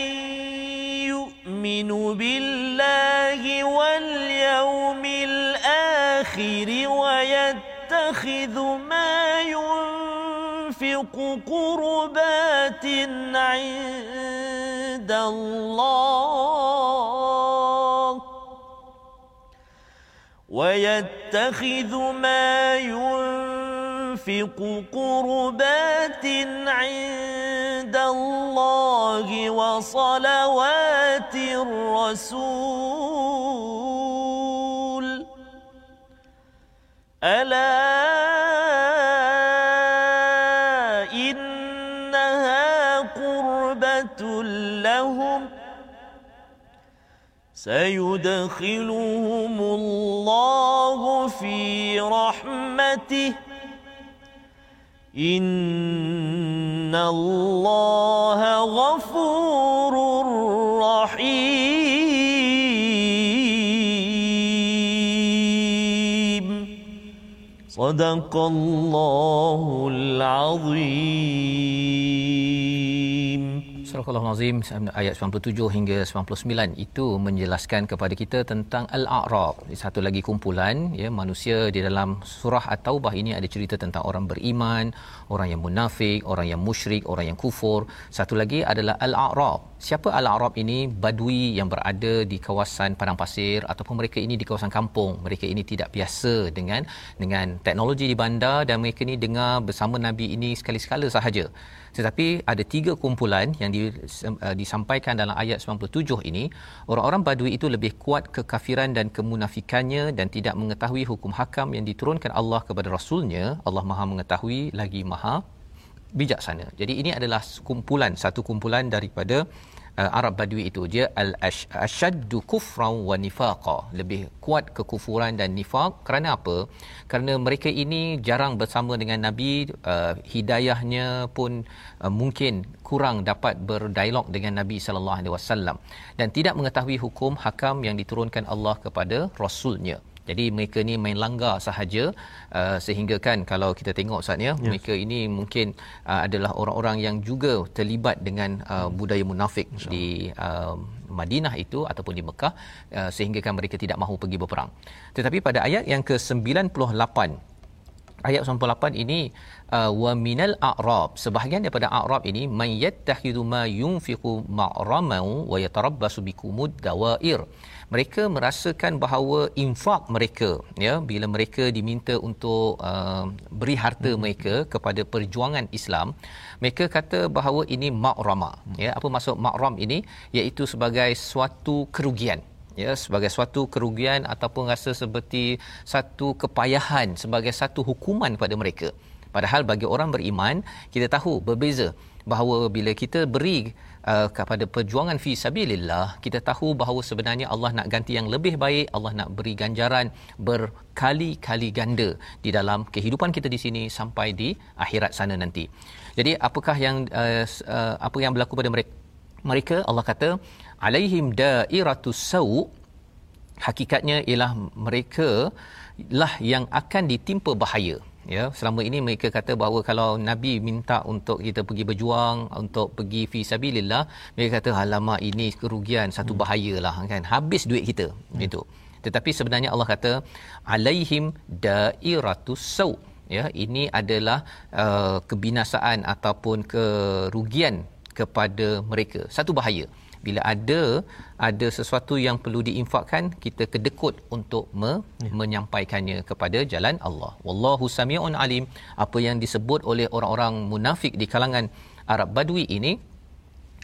Speaker 1: يؤمن بالله واليوم الآخر ويتخذ ما ينفق قربات عند الله ويتخذ ما ينفق قربات عند الله وصلوات الرسول. ألا سيدخلهم الله في رحمته. إن الله غفور رحيم. صدق الله العظيم.
Speaker 2: Surah Al-Azim ayat 97 hingga 99 itu menjelaskan kepada kita tentang Al-A'rab. Satu lagi kumpulan ya manusia di dalam surah At-Taubah ini ada cerita tentang orang beriman, orang yang munafik, orang yang musyrik, orang yang kufur. Satu lagi adalah Al-A'rab. Siapa Al-A'rab ini? Badui yang berada di kawasan padang pasir ataupun mereka ini di kawasan kampung. Mereka ini tidak biasa dengan dengan teknologi di bandar dan mereka ini dengar bersama Nabi ini sekali-sekala sahaja. Tetapi ada tiga kumpulan yang uh, disampaikan dalam ayat 97 ini, orang-orang Badui itu lebih kuat kekafiran dan kemunafikannya dan tidak mengetahui hukum hakam yang diturunkan Allah kepada Rasulnya. Allah Maha mengetahui lagi Maha bijaksana. Jadi ini adalah kumpulan satu kumpulan daripada uh, Arab Badui itu dia al ashaddu kufran wa nifaqa. Lebih kuat kekufuran dan nifaq. Kerana apa? Kerana mereka ini jarang bersama dengan nabi. Uh, hidayahnya pun uh, mungkin kurang dapat berdialog dengan nabi sallallahu alaihi wasallam. Dan tidak mengetahui hukum hakam yang diturunkan Allah kepada rasulnya jadi mereka ni main langgar sahaja uh, sehingga kan kalau kita tengok saatnya yes. mereka ini mungkin uh, adalah orang-orang yang juga terlibat dengan uh, budaya munafik Insya di uh, Madinah itu ataupun di Mekah uh, sehingga kan mereka tidak mahu pergi berperang. Tetapi pada ayat yang ke-98 ayat 98 ini uh, wa minal a'rab sebahagian daripada a'rab ini may yattakhidhu ma yunfiqu ma'ramu wa yatarabbasu bikumud dawair mereka merasakan bahawa infak mereka ya bila mereka diminta untuk uh, beri harta hmm. mereka kepada perjuangan Islam mereka kata bahawa ini makrama hmm. ya apa maksud makram ini iaitu sebagai suatu kerugian ya sebagai suatu kerugian ataupun rasa seperti satu kepayahan sebagai satu hukuman pada mereka. Padahal bagi orang beriman kita tahu berbeza bahawa bila kita beri uh, kepada perjuangan fi sabilillah kita tahu bahawa sebenarnya Allah nak ganti yang lebih baik Allah nak beri ganjaran berkali-kali ganda di dalam kehidupan kita di sini sampai di akhirat sana nanti. Jadi apakah yang uh, uh, apa yang berlaku pada mereka mereka? Allah kata alaihim dairatus sau hakikatnya ialah mereka lah yang akan ditimpa bahaya. Ya selama ini mereka kata bahawa kalau nabi minta untuk kita pergi berjuang untuk pergi fi sabilillah mereka kata alamak ini kerugian satu hmm. bahayalah kan. Habis duit kita. Hmm. itu tetapi sebenarnya Allah kata alaihim dairatus sau. Ya ini adalah uh, kebinasaan ataupun kerugian kepada mereka. Satu bahaya bila ada ada sesuatu yang perlu diinfakkan kita kedekut untuk me, ya. menyampaikannya kepada jalan Allah wallahu samiun alim apa yang disebut oleh orang-orang munafik di kalangan Arab Badui ini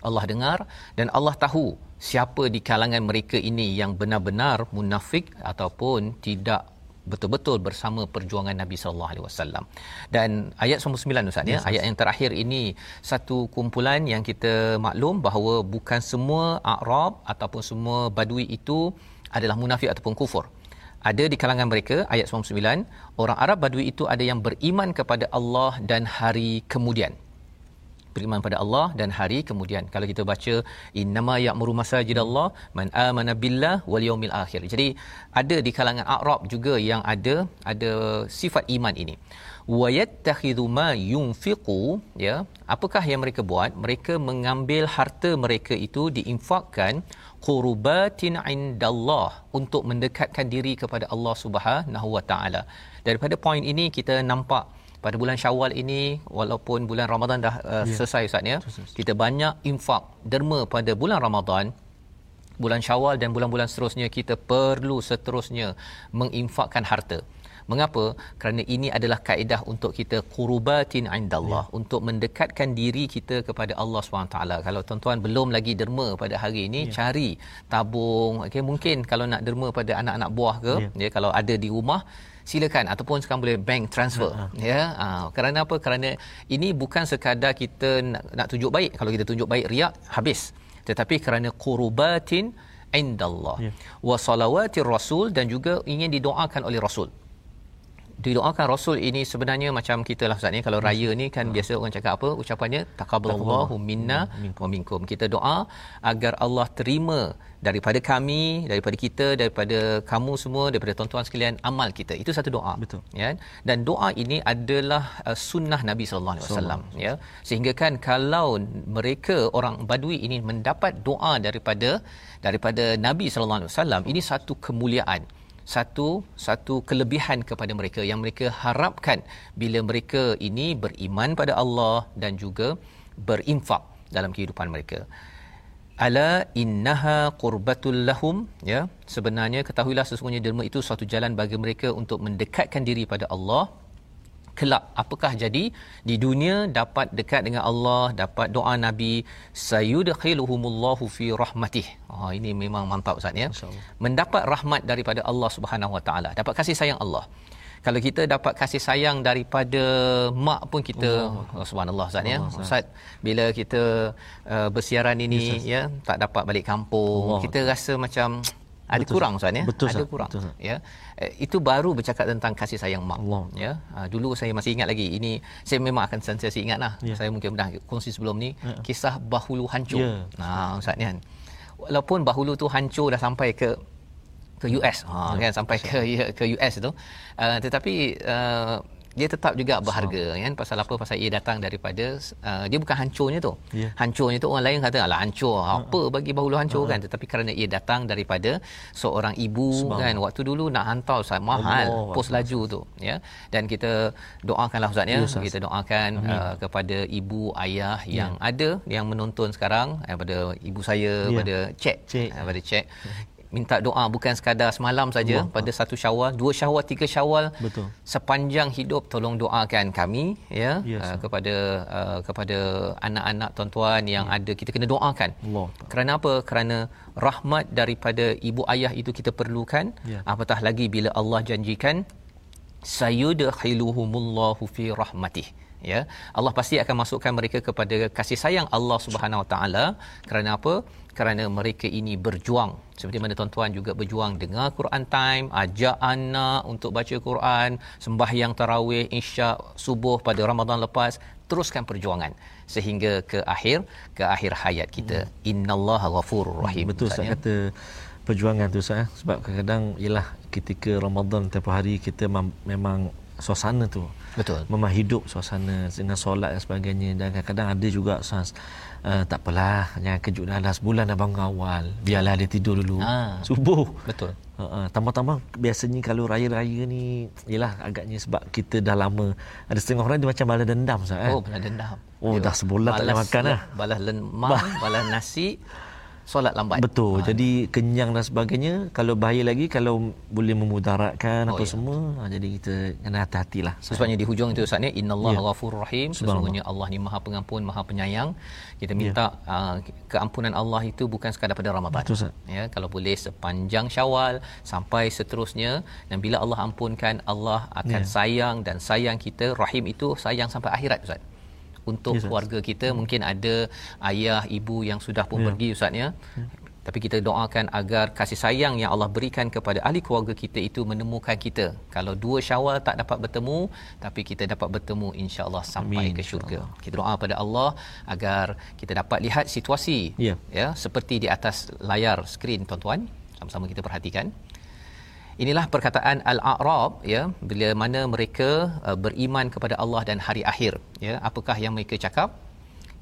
Speaker 2: Allah dengar dan Allah tahu siapa di kalangan mereka ini yang benar-benar munafik ataupun tidak betul-betul bersama perjuangan Nabi sallallahu alaihi wasallam. Dan ayat 99 Ustaz ya, ayat yang terakhir ini satu kumpulan yang kita maklum bahawa bukan semua Arab ataupun semua Badui itu adalah munafik ataupun kufur. Ada di kalangan mereka ayat 99 orang Arab Badui itu ada yang beriman kepada Allah dan hari kemudian beriman pada Allah dan hari kemudian. Kalau kita baca innama ya'muru masajidallah man amana billah wal yaumil akhir. Jadi ada di kalangan Arab juga yang ada ada sifat iman ini. Wa yattakhidhu ma yunfiqu ya. Apakah yang mereka buat? Mereka mengambil harta mereka itu diinfakkan qurbatin indallah untuk mendekatkan diri kepada Allah Subhanahu wa taala. Daripada poin ini kita nampak pada bulan Syawal ini walaupun bulan Ramadan dah uh, yeah. selesai Ustaz ya kita banyak infak derma pada bulan Ramadan bulan Syawal dan bulan-bulan seterusnya kita perlu seterusnya menginfakkan harta Mengapa? Kerana ini adalah kaedah untuk kita qurubatin indallah ya. untuk mendekatkan diri kita kepada Allah SWT. Kalau tuan-tuan belum lagi derma pada hari ini, ya. cari tabung. Okay, mungkin kalau nak derma pada anak-anak buah ke, ya. Ya, kalau ada di rumah, silakan ataupun sekarang boleh bank transfer. Uh-huh. ya ha, kerana apa? Kerana ini bukan sekadar kita nak, nak tunjuk baik. Kalau kita tunjuk baik riak habis. Tetapi kerana qurubatin indallah. Yeah. wa salawatir rasul dan juga ingin didoakan oleh rasul didoakan rasul ini sebenarnya macam kita lah Ustaz ni. Kalau raya ni kan biasa orang cakap apa? Ucapannya taqabbalallahu minna wa minkum. Kita doa agar Allah terima daripada kami daripada kita daripada kamu semua daripada tuan-tuan sekalian amal kita. Itu satu doa. Betul. Ya. Dan doa ini adalah uh, sunnah Nabi sallallahu alaihi wasallam ya. sehingga kan kalau mereka orang badui ini mendapat doa daripada daripada Nabi sallallahu alaihi wasallam ini satu kemuliaan satu satu kelebihan kepada mereka yang mereka harapkan bila mereka ini beriman pada Allah dan juga berinfak dalam kehidupan mereka. Ala innaha qurbatul lahum ya. Sebenarnya ketahuilah sesungguhnya derma itu suatu jalan bagi mereka untuk mendekatkan diri pada Allah kelak apakah jadi di dunia dapat dekat dengan Allah dapat doa nabi sayudkhiluhumullahu fi rahmatih. Oh ini memang mantap ustaz ya. Mendapat rahmat daripada Allah Subhanahu wa taala. Dapat kasih sayang Allah. Kalau kita dapat kasih sayang daripada mak pun kita oh, subhanallah Ustaz ya. Ustaz. Bila kita uh, bersiaran ini yes, ya tak dapat balik kampung, Allah. kita rasa macam ada Betul. kurang Ustaz ya.
Speaker 1: Betul,
Speaker 2: ada kurang. Betul, ya. Eh, itu baru bercakap tentang kasih sayang mak. Allah. Ya. Uh, dulu saya masih ingat lagi. Ini saya memang akan sentiasa ingatlah. Ya. Saya mungkin pernah kongsi sebelum ni ya. kisah bahulu hancur. Ya. Nah Ustaz ni kan. Walaupun bahulu tu hancur dah sampai ke ke US ha ya, kan sampai ke ke US tu uh, tetapi uh, dia tetap juga berharga so. kan pasal apa pasal ia datang daripada uh, dia bukan hancurnya tu yeah. hancurnya tu orang lain kata alah hancur uh-huh. apa bagi bahulu hancur uh-huh. kan tetapi kerana ia datang daripada seorang ibu Sebab. kan waktu dulu nak hantar ustaz mahal Allah. pos laju tu ya dan kita doakanlah ustaz ya yes, kita doakan uh, kepada ibu ayah yeah. yang ada yang menonton sekarang daripada ibu saya yeah. pada cek pada cek minta doa bukan sekadar semalam saja Allah. pada satu Syawal, dua Syawal, tiga Syawal.
Speaker 1: Betul.
Speaker 2: Sepanjang hidup tolong doakan kami ya yes, uh, kepada uh, kepada anak-anak tuan-tuan yang ya. ada kita kena doakan. Allah. Kerana apa? Kerana rahmat daripada ibu ayah itu kita perlukan. Ya. Apatah lagi bila Allah janjikan sayudkhiluhumullahu fi rahmatih ya Allah pasti akan masukkan mereka kepada kasih sayang Allah Subhanahu Wa Taala kerana apa kerana mereka ini berjuang. Seperti mana tuan-tuan juga berjuang dengar Quran time ajak anak untuk baca Quran sembahyang tarawih isyak subuh pada Ramadan lepas teruskan perjuangan. Sehingga ke akhir ke akhir hayat kita. Hmm. innallaha ghafurur rahim
Speaker 1: betul saya kata perjuangan tu saya sebab kadang-kadang ialah ketika Ramadan tempoh hari kita memang suasana tu.
Speaker 2: Betul.
Speaker 1: Memang hidup suasana dengan solat dan sebagainya. Dan kadang-kadang ada juga sas uh, tak apalah. Jangan kejut dah dah sebulan dah bangun awal. Biarlah dia tidur dulu. Ha. subuh.
Speaker 2: Betul.
Speaker 1: Uh, uh, tambah-tambah biasanya kalau raya-raya ni ialah agaknya sebab kita dah lama ada setengah orang dia macam balas dendam sah,
Speaker 2: eh? oh balas dendam.
Speaker 1: Oh dia dah sebulan tak makan lah
Speaker 2: balas lemang balas nasi solat lambat.
Speaker 1: Betul. Ha. Jadi kenyang dan sebagainya. Kalau bahaya lagi kalau boleh memudaratkan oh, apa ya. semua. Ha, jadi kita kena hati-hatilah.
Speaker 2: Sebabnya di hujung itu Ustaz ni innallaha ya. ghafurur rahim. Sesungguhnya Allah ni Maha Pengampun, Maha Penyayang. Kita ya. minta ya. uh, keampunan Allah itu bukan sekadar pada Ramadan.
Speaker 1: Betul Ustaz.
Speaker 2: Ya, kalau boleh sepanjang Syawal sampai seterusnya dan bila Allah ampunkan Allah akan ya. sayang dan sayang kita rahim itu sayang sampai akhirat Ustaz untuk yes, keluarga kita hmm. mungkin ada ayah ibu yang sudah pun yeah. pergi ustaz ya yeah. tapi kita doakan agar kasih sayang yang Allah berikan kepada ahli keluarga kita itu menemukan kita kalau dua Syawal tak dapat bertemu tapi kita dapat bertemu insya-Allah sampai Amin. ke syurga kita doa pada Allah agar kita dapat lihat situasi
Speaker 1: yeah.
Speaker 2: ya seperti di atas layar skrin tuan-tuan sama-sama kita perhatikan Inilah perkataan al-a'rab ya bila mana mereka uh, beriman kepada Allah dan hari akhir ya. Apakah yang mereka cakap?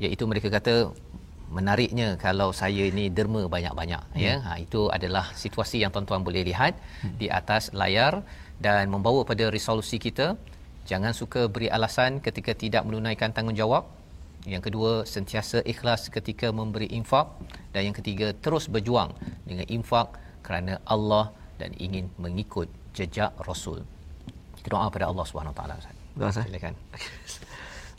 Speaker 2: Iaitu mereka kata menariknya kalau saya ini derma banyak-banyak ya. ya. Ha itu adalah situasi yang tuan-tuan boleh lihat hmm. di atas layar dan membawa pada resolusi kita jangan suka beri alasan ketika tidak menunaikan tanggungjawab. Yang kedua sentiasa ikhlas ketika memberi infak. Dan yang ketiga terus berjuang dengan infak kerana Allah dan ingin mengikut jejak Rasul. Kita doa pada Allah Subhanahu Wa Taala.
Speaker 1: Silakan.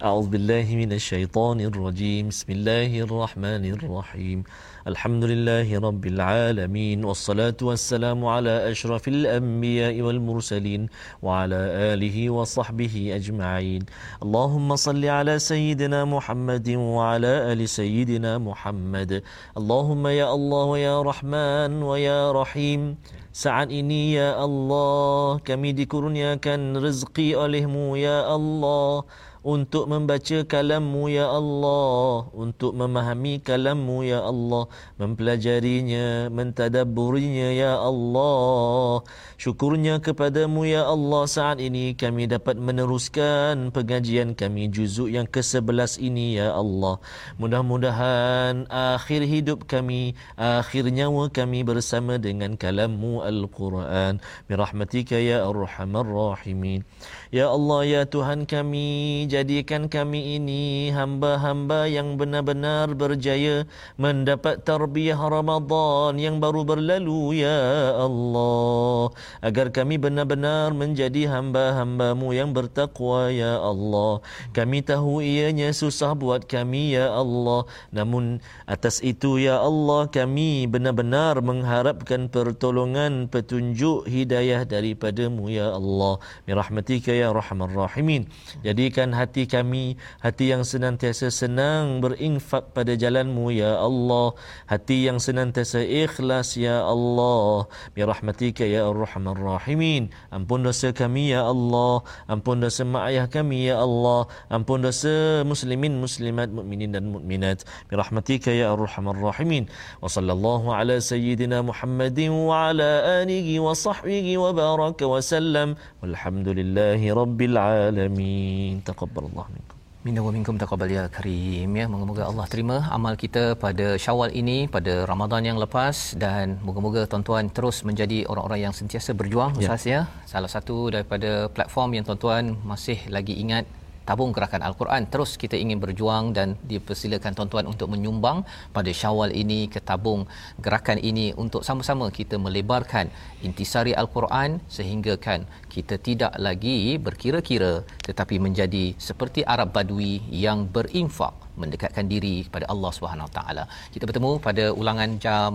Speaker 1: أعوذ بالله من الشيطان الرجيم بسم الله الرحمن الرحيم الحمد لله رب العالمين والصلاة والسلام على أشرف الأنبياء والمرسلين وعلى آله وصحبه أجمعين اللهم صل على سيدنا محمد وعلى آل سيدنا محمد اللهم يا الله ويا رحمن ويا رحيم Saat ini ya Allah kami dikurniakan rezeki olehmu ya Allah untuk membaca kalammu ya Allah. Untuk memahami kalammu ya Allah. Mempelajarinya mentadabburinya ya Allah. Syukurnya kepadamu ya Allah. Saat ini kami dapat meneruskan pengajian kami juzuk yang ke-11 ini ya Allah. Mudah-mudahan akhir hidup kami akhir nyawa kami bersama dengan kalammu al-Quran. Birahmatika ya arhamar rahimin. Ya Allah ya Tuhan kami jadikan kami ini hamba-hamba yang benar-benar berjaya mendapat tarbiyah Ramadan yang baru berlalu ya Allah. Agar kami benar-benar menjadi hamba-hambamu yang bertakwa ya Allah. Kami tahu ianya susah buat kami ya Allah. Namun atas itu ya Allah kami benar-benar mengharapkan pertolongan petunjuk hidayah daripadamu ya Allah. Mirahmatika ya rahman rahimin. Jadikan kami hati yang senantiasa senang berinfak pada jalanmu ya Allah. Hati yang senantiasa ikhlas ya Allah. Bi rahmatika ya arhamar rahimin. Ampun dosa kami ya Allah. Ampun dosa mak ayah kami ya Allah. Ampun dosa muslimin muslimat mukminin dan mukminat. Bi rahmatika ya arhamar rahimin. Wa sallallahu ala sayyidina Muhammadin wa ala alihi wa sahbihi wa baraka wa sallam. Walhamdulillahi rabbil alamin taqabbalallahu minkum.
Speaker 2: Minna wa minkum taqabbal ya karim. Ya moga-moga Allah terima amal kita pada Syawal ini pada Ramadan yang lepas. Dan moga-moga tuan-tuan terus menjadi orang-orang yang sentiasa berjuang ya. Ustaz ya. Salah satu daripada platform yang tuan-tuan masih lagi ingat tabung gerakan al-Quran terus kita ingin berjuang dan dipersilakan tuan-tuan untuk menyumbang pada Syawal ini ke tabung gerakan ini untuk sama-sama kita melebarkan intisari al-Quran sehingga kan kita tidak lagi berkira-kira tetapi menjadi seperti Arab Badui yang berinfak mendekatkan diri kepada Allah Subhanahu taala. Kita bertemu pada ulangan jam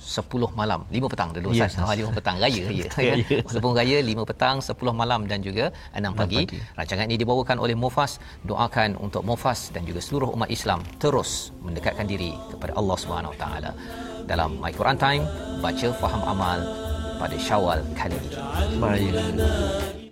Speaker 2: 10 malam 5 petang dulu Ustaz. Yes, oh, 5 petang raya ya. Sebelum raya 5 petang 10 malam dan juga 6 pagi. pagi. Rancangan ini dibawakan oleh Mufas. Doakan untuk Mufas dan juga seluruh umat Islam terus mendekatkan diri kepada Allah Subhanahu taala. Dalam My Quran Time baca faham amal pada Syawal kali ini. Baik.